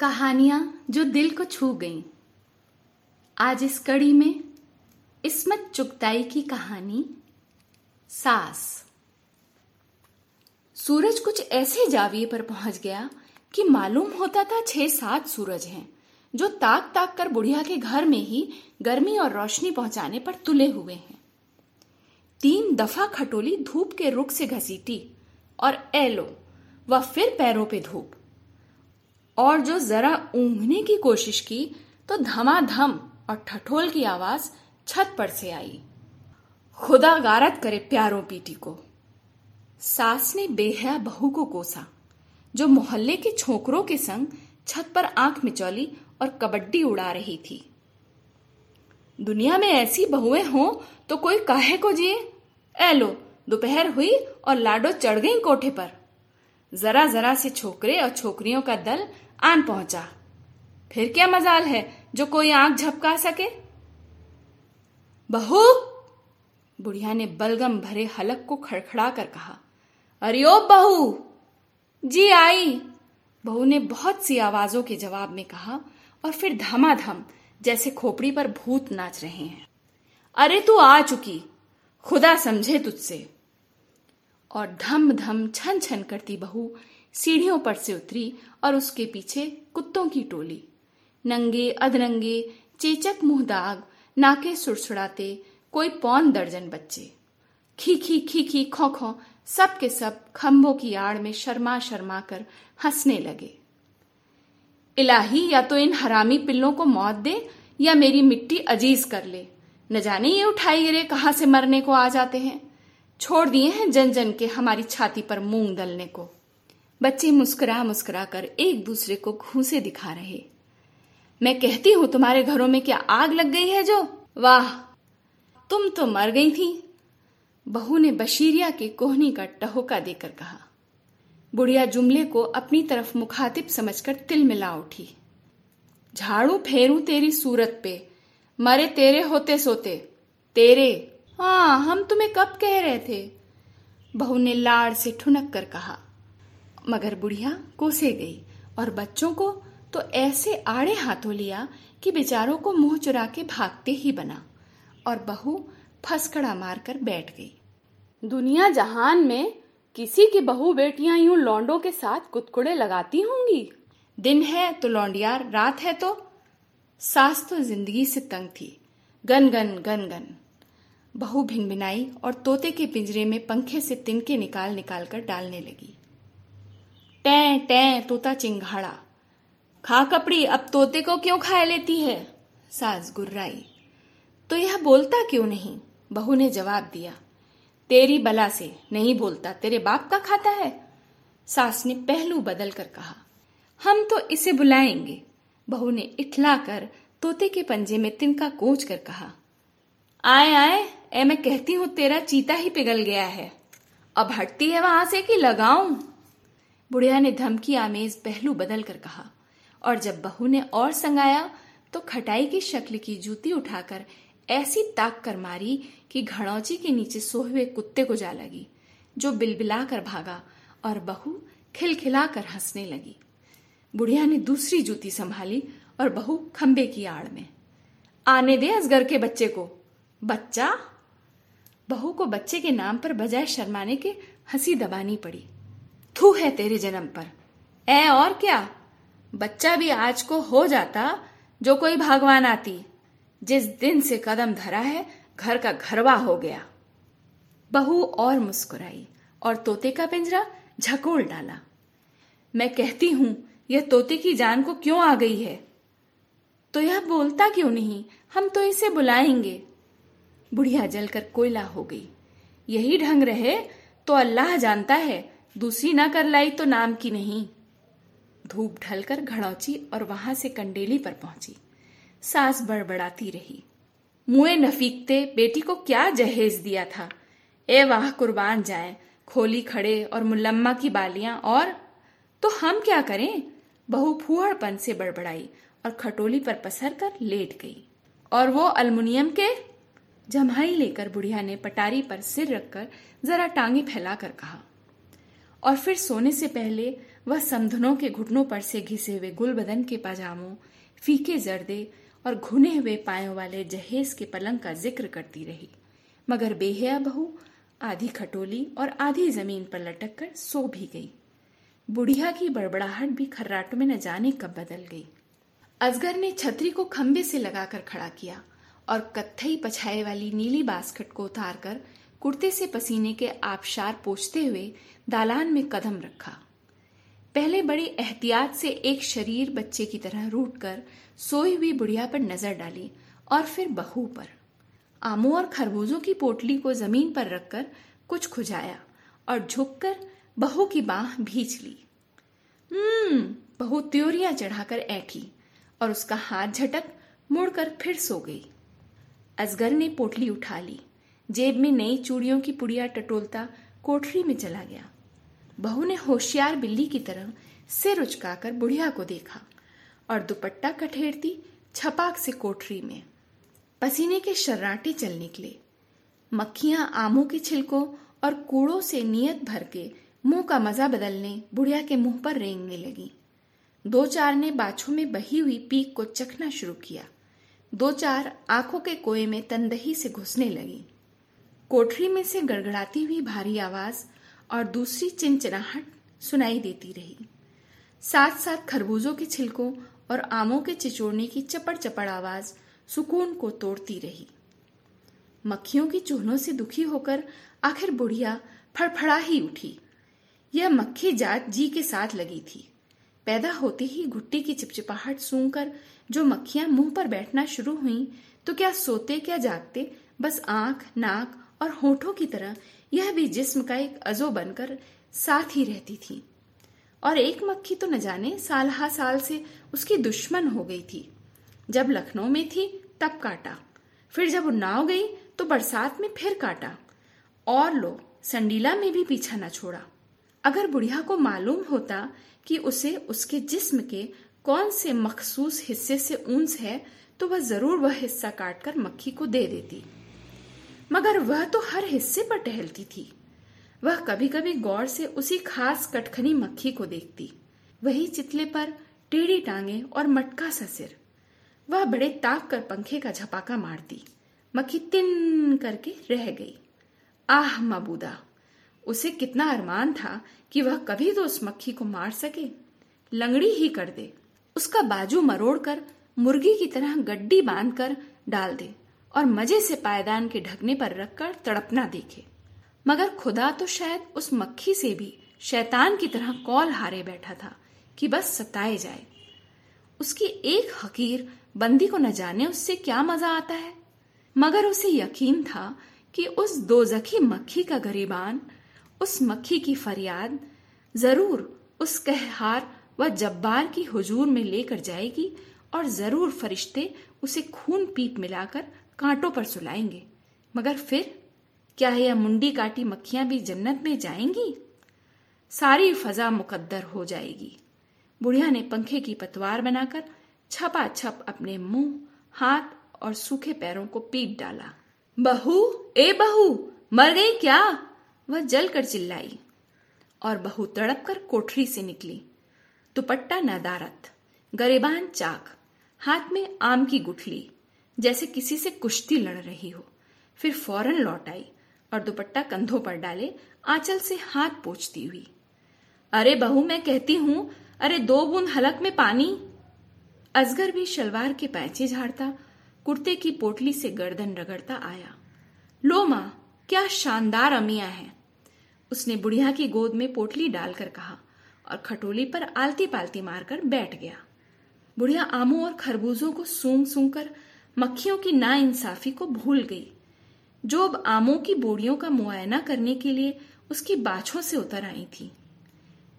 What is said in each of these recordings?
कहानियाँ जो दिल को छू गईं। आज इस कड़ी में इसमत चुगताई की कहानी, सास। सूरज कुछ ऐसे जाविये पर पहुँच गया कि मालूम होता था छह सात सूरज हैं, जो ताक ताक कर बुढ़िया के घर में ही गर्मी और रोशनी पहुँचाने पर तुले हुए हैं। तीन दफ़ा खटोली धूप के रुख से घसीटी और एलो वह फिर पैरों पे धूप। और जो जरा ऊंघने की कोशिश की तो धमाधम और ठठोल की आवाज़ छत पर से आई। खुदा गारत करे प्यारों पीटी को। सास ने बेहया बहू को कोसा, जो मोहल्ले के छोकरों के संग छत पर आँख मिचौली और कबड्डी उड़ा रही थी। दुनिया में ऐसी बहुएँ हों तो कोई काहे को जिए? ए लो, दोपहर हुई और लाडो चढ़ गई कोठे पर। जरा जरा से छोकरे और छोकरियों का दल आन पहुँचा। फिर क्या मजाल है, जो कोई आँख झपका सके? बहू, बुढ़िया ने बलगम भरे हलक को खड़खड़ा कर कहा, अरे ओ बहू, जी आई। बहू ने बहुत सी आवाजों के जवाब में कहा और फिर धमाधम, जैसे खोपड़ी पर भूत नाच रहे हैं। अरे तू आ चुकी, खुदा समझे तुझसे। और धम धम छन छन करती बहू सीढ़ियों पर से उतरी और उसके पीछे कुत्तों की टोली। नंगे अधनंगे चेचक मुँह दाग, नाके सुड़सुड़ाते, कोई पौन दर्जन बच्चे। खी खी खी खी खो खो सब के सब खंभों की आड़ में शर्मा शर्मा कर हंसने लगे। इलाही, या तो इन हरामी पिल्लों को मौत दे, या मेरी मिट्टी अज़ीज़ कर ले। न जाने ये उठाई गिरे, कहाँ से मरने को आ जाते हैं। छोड़ दिए हैं जन जन के हमारी छाती पर मूंग दलने को। बच्चे मुस्कुरा मुस्कुरा कर एक दूसरे को घूसे दिखा रहे। मैं कहती हूँ, तुम्हारे घरों में क्या आग लग गई है जो? वाह, तुम तो मर गई थी। बहू ने बशीरिया के कोहनी का टहोका देकर कहा। बुढ़िया जुमले को अपनी तरफ़ मुखातिब समझकर तिल मिला उठी। झाड़ू फेरू तेरी सूरत पे, मरे तेरे होते सोते, तेरे हाँ हम तुम्हें कब कह रहे थे? बहू ने लाड़ से ठुनक कर कहा। मगर बुढ़िया कोसे गई और बच्चों को तो ऐसे आड़े हाथों लिया कि बेचारों को मुँह चुरा के भागते ही बना और बहू फसकड़ा मारकर बैठ गई। दुनिया जहान में किसी की बहू बेटियाँ यूँ लौंडों के साथ कुतकुड़े लगाती होंगी? दिन है तो लौंडियार रात है तो सास तो ज़िंदगी से तंग थी। गन गन गन गन। बहू भिनभिनाई और तोते के पिंजरे में पंखे से तिनके निकाल निकाल कर डालने लगी। टे टे तोता चिंघाड़ा। खा कपड़ी, अब तोते को क्यों खाए लेती है? सास गुर्राई। तो यह बोलता क्यों नहीं? बहू ने जवाब दिया। तेरी बला से नहीं बोलता, तेरे बाप का खाता है? सास ने पहलू बदल कर कहा। हम तो इसे बुलाएँगे। बहू ने इठला कर तोते के पंजे में तिनका कोच कर कहा। आए आए ए मैं कहती हूँ तेरा चीता ही पिघल गया है। अब हटती है वहाँ से कि लगाऊँ? बुढ़िया ने धमकी आमेज पहलू बदल कर कहा, और जब बहू ने और संगाया तो खटाई की शक्ल की जूती उठाकर ऐसी ताक कर मारी कि घड़ौची के नीचे सोए हुए कुत्ते को जा लगी, जो बिलबिला कर भागा, और बहू खिलखिला कर हंसने लगी। बुढ़िया ने दूसरी जूती संभाली, और बहू खंबे की आड़ में, आने दे असगर के बच्चे को, बच्चा! बहू को बच्चे के नाम पर बजाय शर्माने के हँसी दबानी पड़ी। थू है तेरे जन्म पर। ए और क्या? बच्चा भी आज को हो जाता जो कोई भगवान आती। जिस दिन से कदम धरा है, घर का घरवा हो गया। बहू और मुस्कुराई और तोते का पिंजरा झकोल डाला। मैं कहती हूँ, यह तोते की जान को क्यों आ गई है? तो यह बोलता क्यों नहीं? हम तो इसे बुलाएँगे। बुढ़िया जलकर कोयला हो गई। यही ढंग रहे तो अल्लाह जानता है दूसरी ना कर लाई तो नाम की नहीं। धूप ढलकर घड़ौची और वहाँ से कंडेली पर पहुँची। सास बड़बड़ाती रही। मुए नफीकते, बेटी को क्या जहेज दिया था? ए वाह, कुर्बान जाए, खोली खड़े और मुलम्मा की बालियाँ और तो हम क्या करें? बहु फूहड़पन से बड़बड़ाई और खटोली पर पसर कर लेट गई। और वो अल्मुनियम के? जमाई लेकर बुढ़िया ने पटारी पर सिर रखकर जरा टांगे फैलाकर कहा और फिर सोने से पहले वह समधनों के घुटनों पर से घिसे हुए गुल बदन के पाजामों, फीके जर्दे और घुने हुए पायों वाले जहेज के पलंग का ज़िक्र करती रही। मगर बेहया बहू, आधी खटोली और आधी ज़मीन पर लटक कर सो भी गई। बुढ़िया की बड़बड़ाहट भी खर्राटों में न जाने कब बदल गई। अजगर ने छतरी को खंबे से लगाकर खड़ा किया और कत्थई पछाए वाली नीली बास्कट को उतारकर कुर्ते से पसीने के आबशार पोछते हुए दालान में कदम रखा। पहले बड़ी एहतियात से एक शरीर बच्चे की तरह रूट कर सोई हुई बुढ़िया पर नज़र डाली और फिर बहू पर। आमों और खरबूजों की पोटली को ज़मीन पर रखकर कुछ खुजाया और झुककर बहू की बाह भींच ली। हम्म बहू त्योरियाँ चढ़ाकर ऐठी और उसका हाथ झटक मुड़कर फिर सो गई। असगर ने पोटली उठा ली। जेब में नई चूड़ियों की पुड़िया टटोलता कोठरी में चला गया। बहू ने होशियार बिल्ली की तरह सिर उचकाकर बुढ़िया को देखा और दुपट्टा कठेरती छपाक से कोठरी में। पसीने के शर्राटे चल निकले। मक्खियाँ आमों के छिलकों और कूड़ों से नियत भर के मुँह का मज़ा बदलने बुढ़िया के मुँह पर रेंगने लगी। दो चार ने बाछों में बही हुई पीक को चखना शुरू किया। दो चार आँखों के कोए में तंदही से घुसने लगी। कोठरी में से गड़गड़ाती हुई भारी आवाज़ और दूसरी चिंचनाहट सुनाई देती रही। साथ साथ खरबूजों के छिलकों और आमों के चिचोड़ने की चपड़ चपड़ आवाज़ सुकून को तोड़ती रही। मक्खियों की चूहों से दुखी होकर आखिर बुढ़िया फड़फड़ा ही उठी। यह मक्खी जात जी के साथ लगी थी। पैदा होते ही घुट्टी की चिपचिपाहट सूंघकर जो मक्खियाँ मुँह पर बैठना शुरू हुई तो क्या सोते, क्या जागते, बस आँख, नाक और होठों की तरह यह भी जिस्म का एक अजो बनकर साथ ही रहती थी। और एक मक्खी तो न जाने साल हा साल से उसकी दुश्मन हो गई थी। जब लखनऊ में थी, तब काटा। फिर जब उन्नाव गई तो बरसात में फिर काटा। और लो, संडीला में भी पीछा न छोड़ा। अगर बुढ़िया को मालूम होता कि उसे उसके जिस्म के कौन से मखसूस हिस्से से ऊंस है तो वह ज़रूर वह हिस्सा काटकर मक्खी को दे देती। मगर वह तो हर हिस्से पर टहलती थी। वह कभी कभी गौर से उसी खास कटखनी मक्खी को देखती। वही चितले पर टेढ़ी टांगे और मटका सा सिर। वह बड़े ताक कर पंखे का झपाका मारती। मक्खी तिन करके रह गई। आह, मबूदा, उसे कितना अरमान था कि वह कभी तो उस मक्खी को मार सके। लंगड़ी ही कर दे। उसका बाजू मरोड़ कर मुर्गी की तरह गड्डी बाँध कर डाल दे। और मज़े से पायदान के ढकने पर रखकर तड़पना देखे। मगर खुदा तो शायद उस मक्खी से भी शैतान की तरह कौल हारे बैठा था कि बस सताए जाए। उसकी एक हकीर बंदी को न जाने उससे क्या मज़ा आता है? मगर उसे यकीन था कि उस दो जखी मक्खी का गरीबान, उस मक्खी की फरियाद ज़रूर उस कहहार व जब्बार की हुजूर में लेकर जाएगी और ज़रूर फरिश्ते उसे खून पीप मिलाकर कांटों पर सुलाएँगे। मगर फिर, क्या यह मुंडी काटी मक्खियाँ भी जन्नत में जाएँगी? सारी फजा मुकद्दर हो जाएगी। बुढ़िया ने पंखे की पतवार बनाकर छपा छप अपने मुँह, हाथ और सूखे पैरों को पीट डाला। बहू, ए बहू, मर गई क्या? वह जलकर चिल्लाई और बहू तड़प कर कोठरी से निकली। दुपट्टा नदारत, गरेबान चाक, हाथ में आम की गुठली। जैसे किसी से कुश्ती लड़ रही हो। फिर फ़ौरन लौट आई और दुपट्टा कंधों पर डाले, आंचल से हाथ पोछती हुई। अरे बहू, मैं कहती हूँ, अरे दो बूंद हलक में पानी। अजगर भी शलवार के पैचे झाड़ता, कुर्ते की पोटली से गर्दन रगड़ता आया। लो माँ, क्या शानदार अमिया है। उसने बुढ़िया की गोद में पोटली डालकर कहा और खटोली पर आलती पालती मारकर बैठ गया। बुढ़िया आमों और खरबूजों को सूंघ सूंघ कर मक्खियों की ना इंसाफी को भूल गई। जो अब आमों की बोड़ियों का मुआयना करने के लिए उसकी बाछों से उतर आई थी।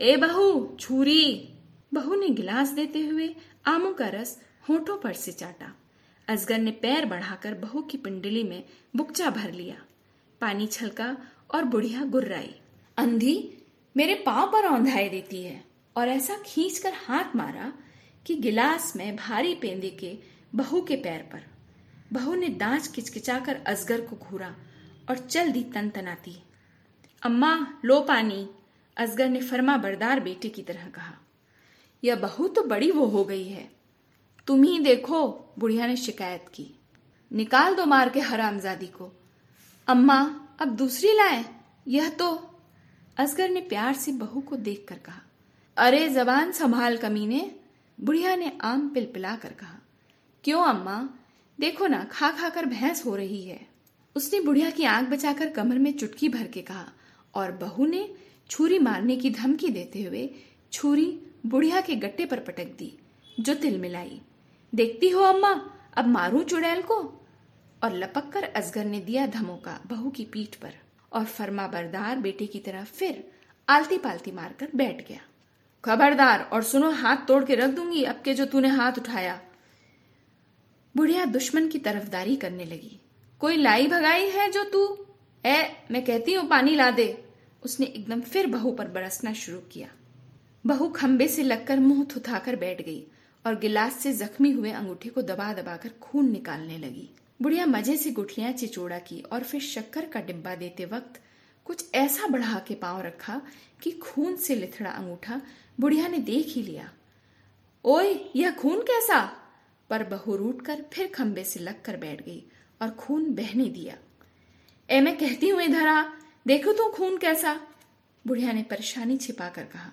ए बहू, छुरी। बहू ने गिलास देते हुए आमों का रस होठों पर से चाटा। असगर ने पैर बढ़ाकर बहू की पिंडली में बुकचा भर लिया। पानी छलका और बुढ़िया गुर्राई। अंधी, मेरे पाँव पर औंधाई देती है। और ऐसा खींचकर हाथ मारा कि गिलास में भारी पेंदे के बहू के पैर पर। बहू ने दांत किचकिचाकर असगर को घूरा और चल दी तन तनाती अम्मा, लो पानी, असगर ने फर्मा बरदार बेटे की तरह कहा। यह बहू तो बड़ी वो हो गई है। तुम ही देखो, बुढ़िया ने शिकायत की। निकाल दो मार के हरामजादी को। अम्मा, अब दूसरी लाए? यह तो। असगर ने प्यार से बहू को देखकर कहा। अरे, जबान संभाल कमीने, बुढ़िया ने आम पिलपिला कर कहा। क्यों अम्मा? देखो ना, खा खा कर भैंस हो रही है। उसने बुढ़िया की आँख बचाकर कमर में चुटकी भर के कहा, और बहू ने छुरी मारने की धमकी देते हुए छुरी बुढ़िया के गट्टे पर पटक दी, जो तिल मिलाई देखती हो अम्मा, अब मारू चुड़ैल को? और लपक कर असगर ने दिया धमोका बहू की पीठ पर, और फर्मा बरदार बेटे की तरह फिर आलती पालती मारकर बैठ गया। खबरदार, और सुनो, हाथ तोड़ के रख दूँगी अब के जो तूने हाथ उठाया। बुढ़िया दुश्मन की तरफदारी करने लगी। कोई लाई भगाई है जो तू? ए, मैं कहती हूँ, पानी ला दे। उसने एकदम फिर बहू पर बरसना शुरू किया। बहू खंबे से लगकर मुँह थुथाकर बैठ गई और गिलास से जख्मी हुए अंगूठे को दबा दबाकर खून निकालने लगी। बुढ़िया मज़े से गुठलियाँ चिचोड़ा की और फिर शक्कर का डिब्बा देते वक्त कुछ ऐसा बढ़ा के पाँव रखा कि खून से लिथड़ा अंगूठा बुढ़िया ने देख ही लिया। ओए, यह खून कैसा? पर बहू रूट कर फिर खंबे से लग कर बैठ गई और खून बहने दिया। ए, मैं कहती हूँ इधर आ। देखो तो खून कैसा? बुढ़िया ने परेशानी छिपा कर कहा।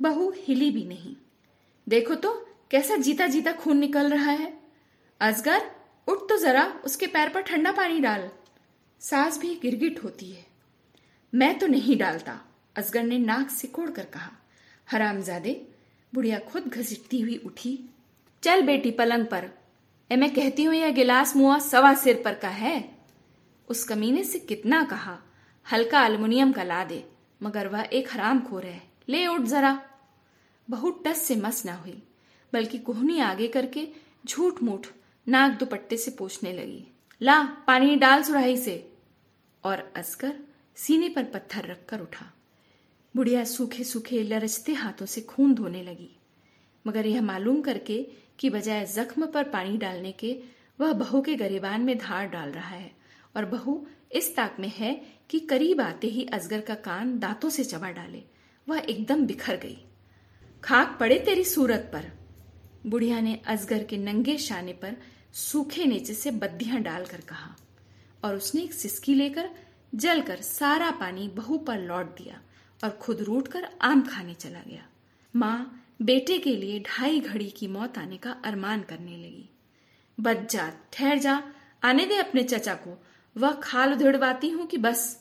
बहू हिली भी नहीं। देखो तो कैसा जीता जीता खून निकल रहा है। अजगर उठ तो जरा, उसके पैर पर ठंडा पानी डाल। सास भी गिरगिट होती है। मैं तो नहीं डालता, असगर ने नाक सिकोड़ कर कहा। हरामजादे, बुढ़िया खुद घसीटती हुई उठी चल बेटी पलंग पर। ए, मैं कहती हूँ, यह गिलास मुआ सवा सिर पर का है। उस कमीने से कितना कहा, हल्का अल्मुनियम का ला दे, मगर वह एक हराम खोर है। ले उठ जरा। बहुत टस से मस ना हुई, बल्कि कोहनी आगे करके झूठ मूठ नाक दुपट्टे से पोछने लगी। ला, पानी डाल सुराही से। और असकर सीने पर पत्थर रखकर उठा। बुढ़िया सूखे सूखे लरचते हाथों से खून धोने लगी। मगर यह मालूम करके कि बजाय जख्म पर पानी डालने के, वह बहू के गरीबान में धार डाल रहा है। और बहू इस ताक में है कि करीब आते ही असगर का कान दांतों से चबा डाले। वह एकदम बिखर गई। खाक पड़े तेरी सूरत पर। बुढ़िया ने असगर के नंगे शाने पर सूखे नीचे से बद्दियाँ डालकर कहा। और उसने एक सिसकी लेकर जलकर सारा पानी बहू पर लौट दिया और खुद रूट कर आम खाने चला गया। माँ बेटे के लिए ढाई घड़ी की मौत आने का अरमान करने लगी। बच जा ठहर जा, आने दे अपने चचा को। वह खाल उधड़वाती हूँ कि बस।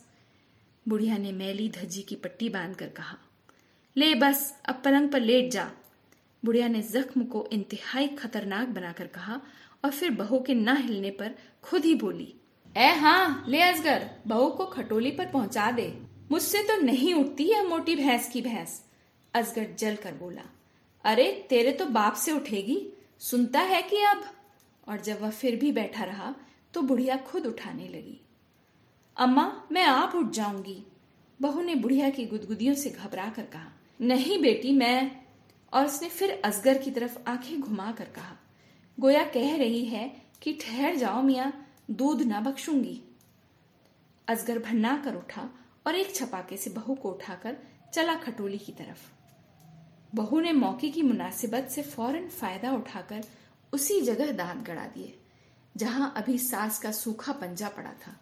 बुढ़िया ने मैली धज्जी की पट्टी बांधकर कहा, ले बस, अब पलंग पर लेट जा। बुढ़िया ने जख्म को इंतहाई खतरनाक बनाकर कहा और फिर बहू के ना हिलने पर खुद ही बोली, ए हाँ ले असगर, बहू को खटोली पर पहुँचा दे। मुझसे तो नहीं उठती है मोटी भैंस की भैंस, असगर जल कर बोला। अरे, तेरे तो बाप से उठेगी, सुनता है कि अब? और जब वह फिर भी बैठा रहा तो बुढ़िया खुद उठाने लगी। अम्मा, मैं आप उठ जाऊँगी। बहू ने बुढ़िया की गुदगुदियों से घबरा कर कहा, नहीं बेटी, मैं और उसने फिर असगर की तरफ़ आँखें घुमा कर कहा, गोया कह रही है कि ठहर जाओ मिया, दूध ना बख्शूँगी। असगर भन्ना कर उठा और एक छपाके से बहू को उठाकर चला खटोली की तरफ़। बहू ने मौके की मुनासिबत से फ़ौरन फ़ायदा उठाकर उसी जगह दांत गड़ा दिए, जहाँ अभी सास का सूखा पंजा पड़ा था,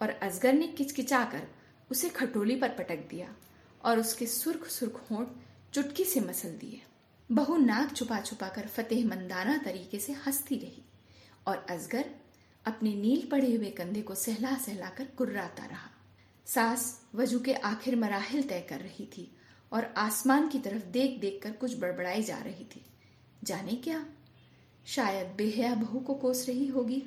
और असगर ने किचकिचाकर उसे खटोली पर पटक दिया और उसके सुर्ख सुर्ख होंठ चुटकी से मसल दिए। बहू नाक छुपा छुपा कर फतेह मंदाना तरीके से हंसती रही और असगर अपने नील पड़े हुए कंधे को सहला सहला कर कुर्राता रहा। सास वज़ू के आखिर मराहल तय कर रही थी और आसमान की तरफ़ देख देख कर कुछ बड़बड़ाई जा रही थी। जाने क्या? शायद बेहया बहू को कोस रही होगी।